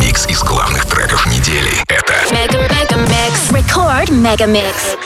Микс из главных треков недели. Это Mega Mega Mix. Record Mega Mix.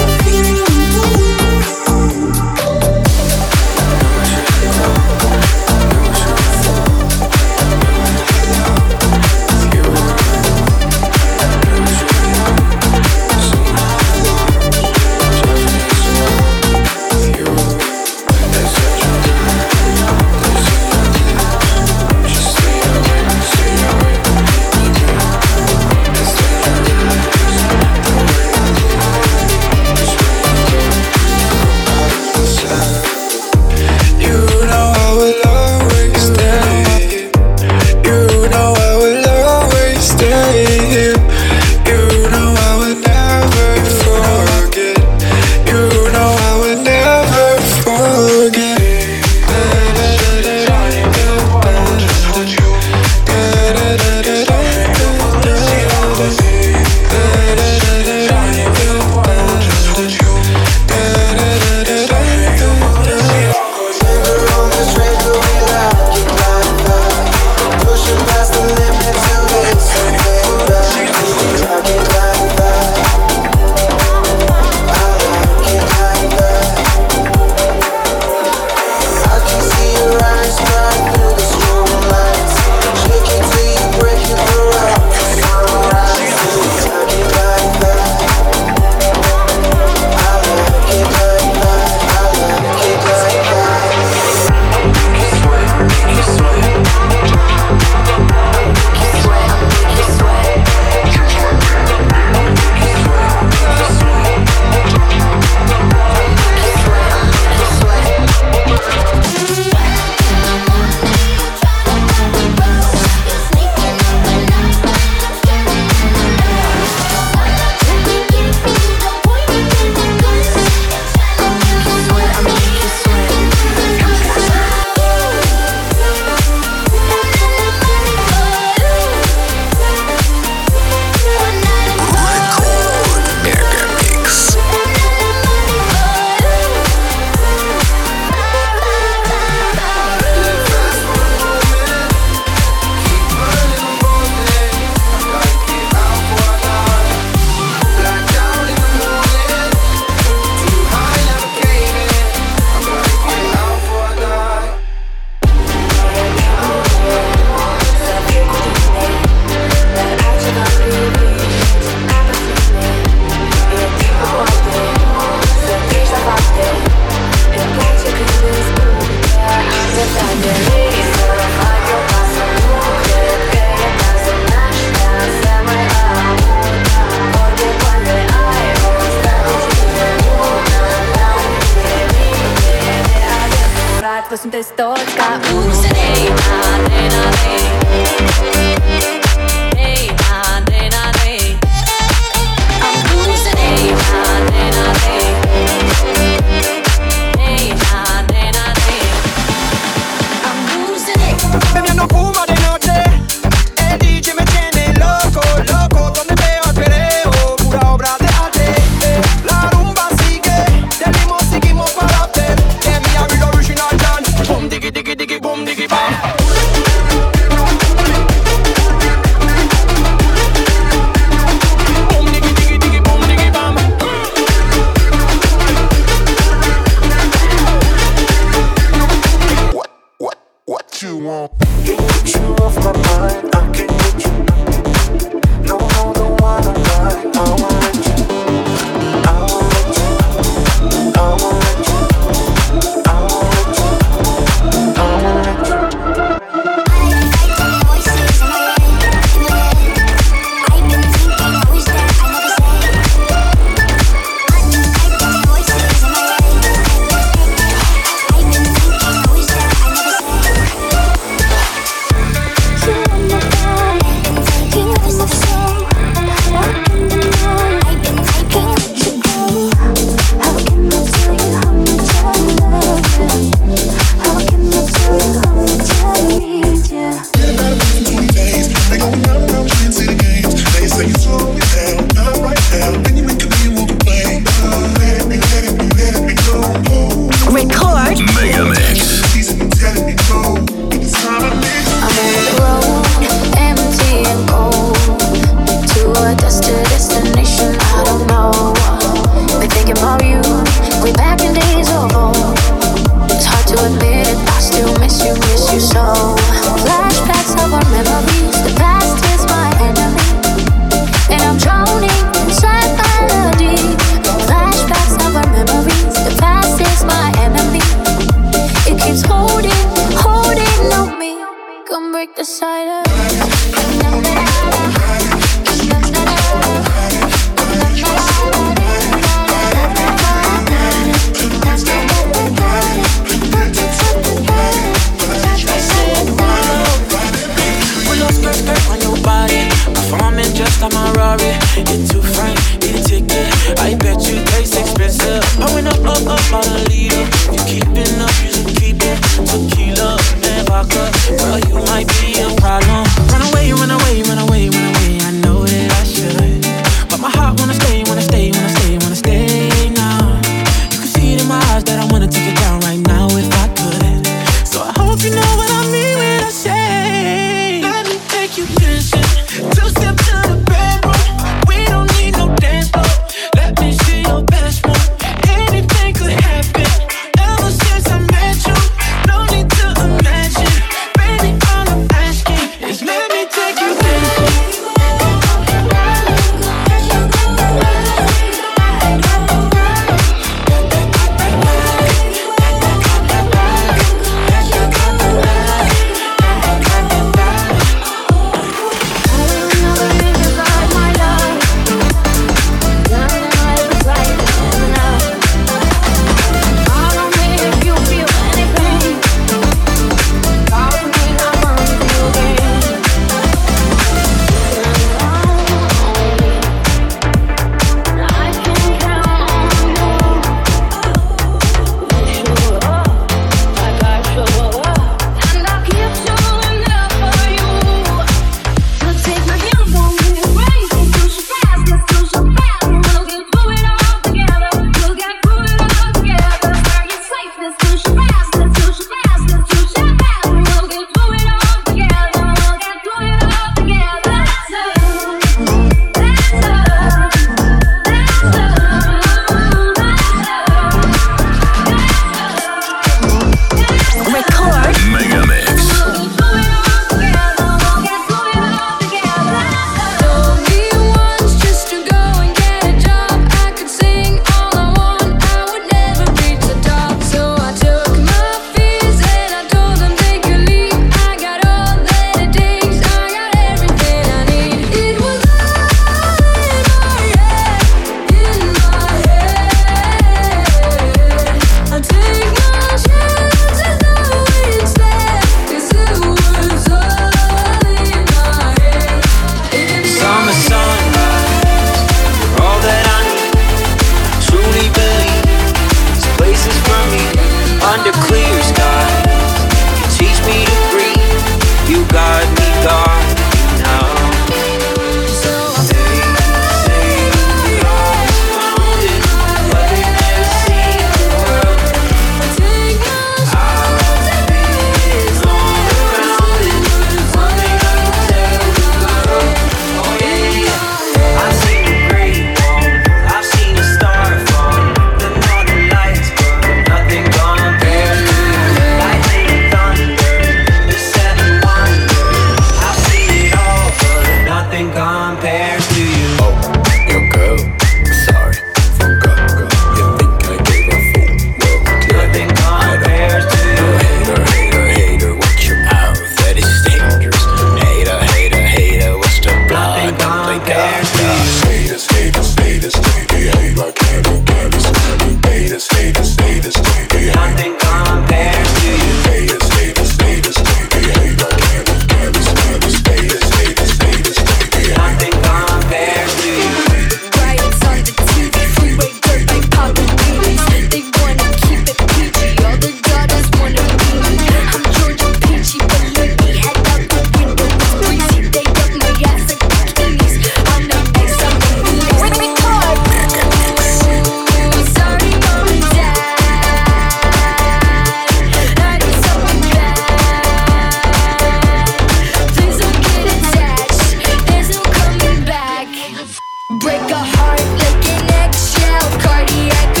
I could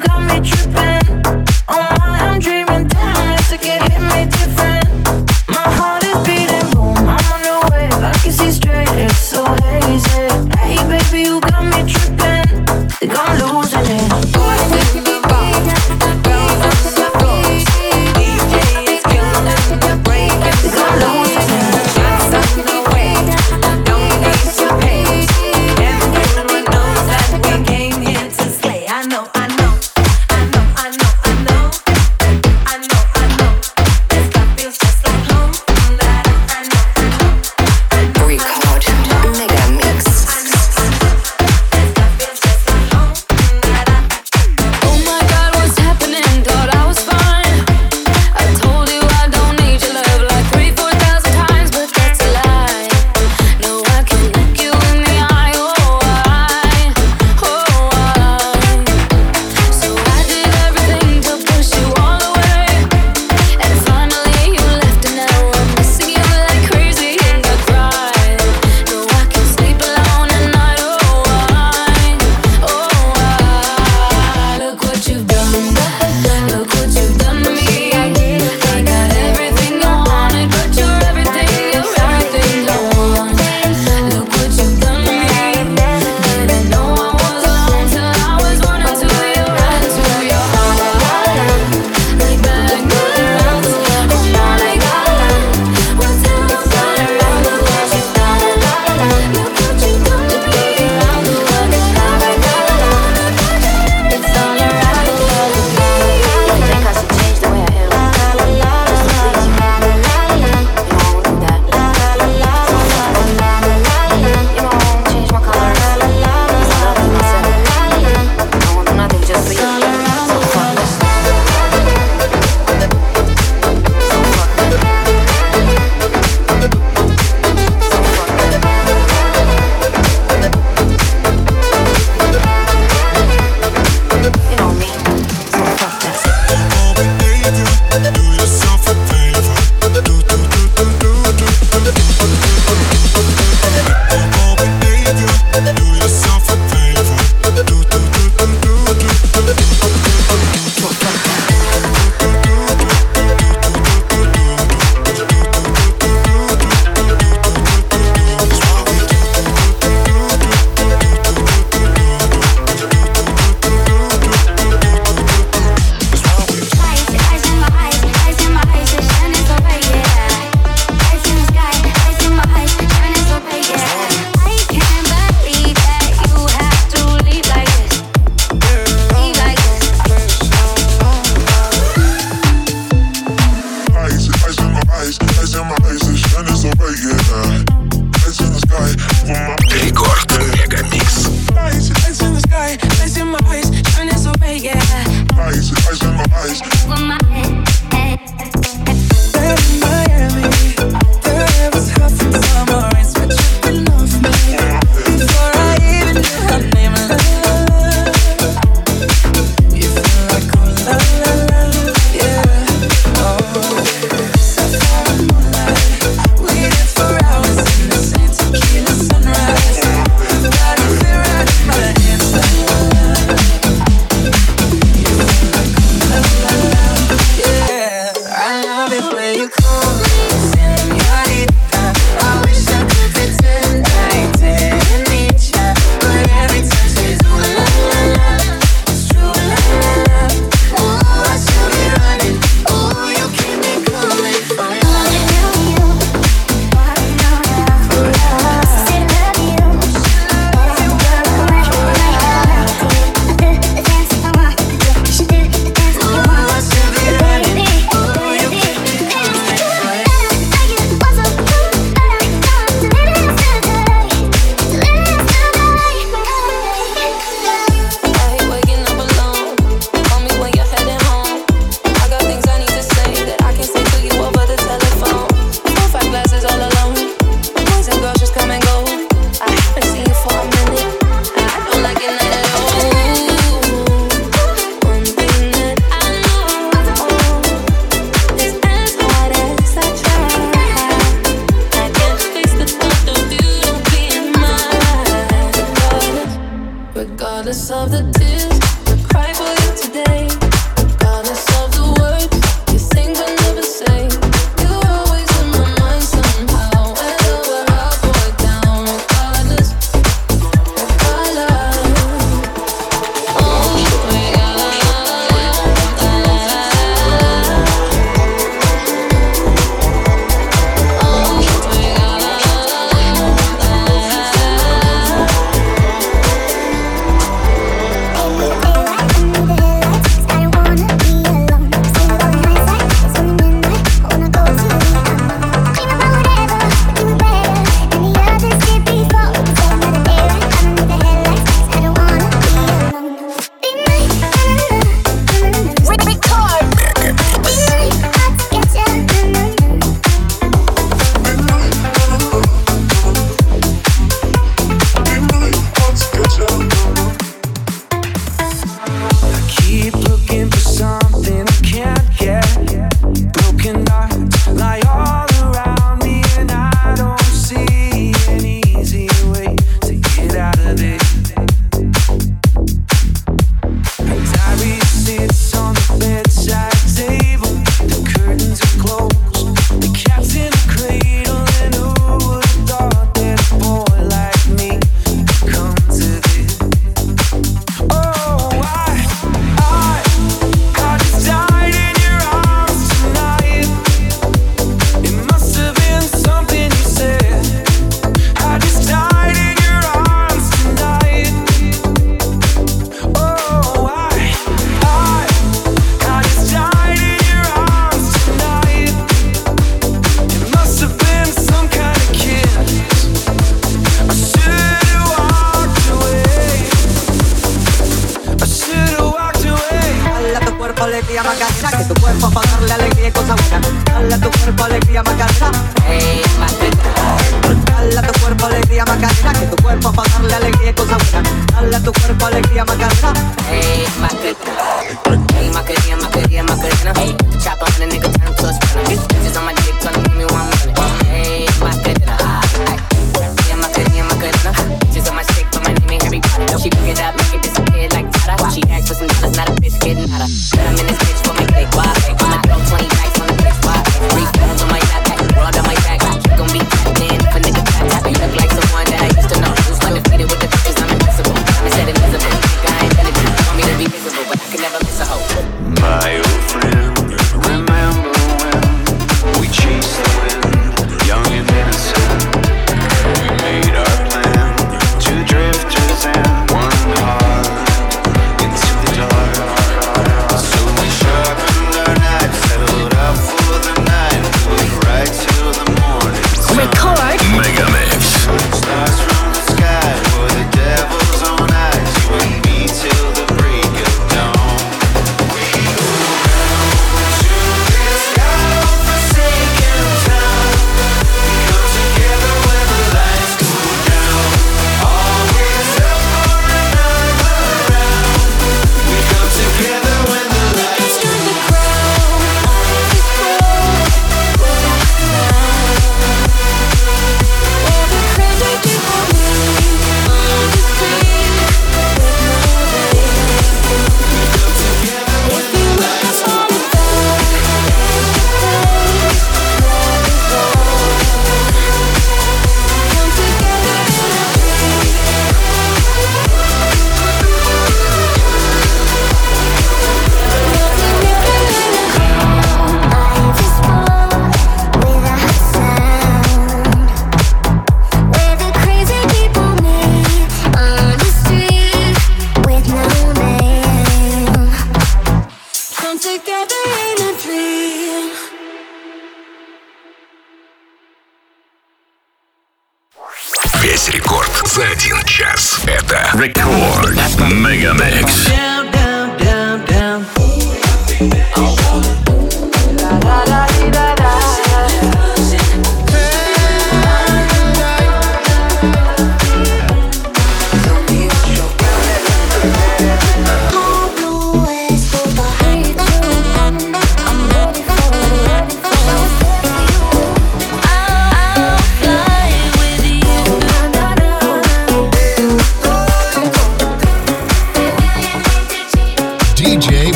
got me tripping.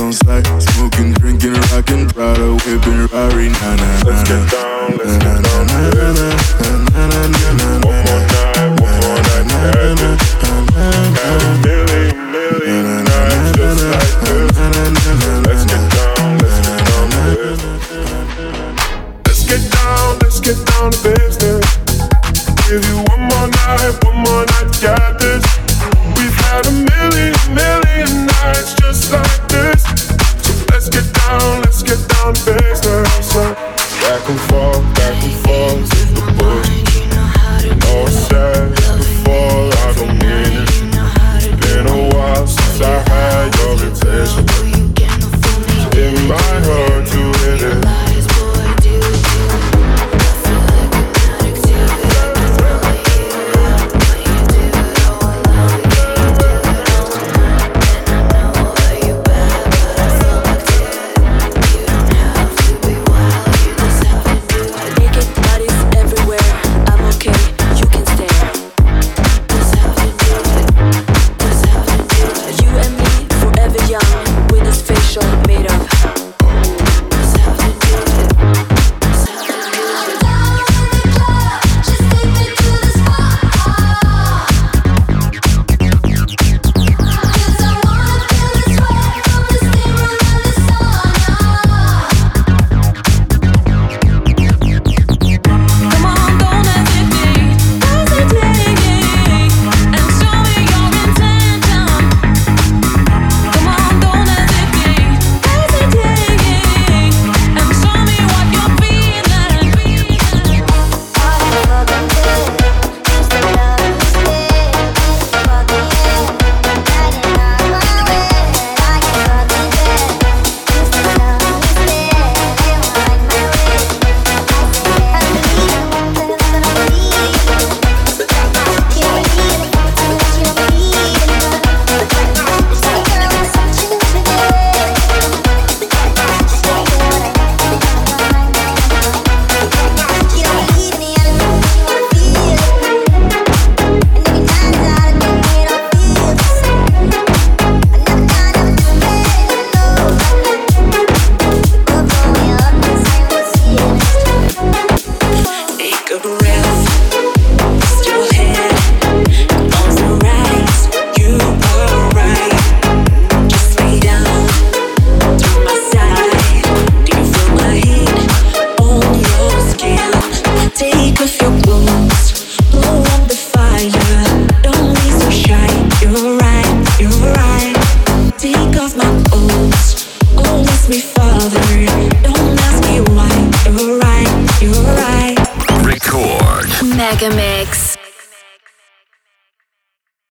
on sight. Smoking, drinking, rocking, Prada, whipping, Rari, na na na na. Let's get down, let's get down.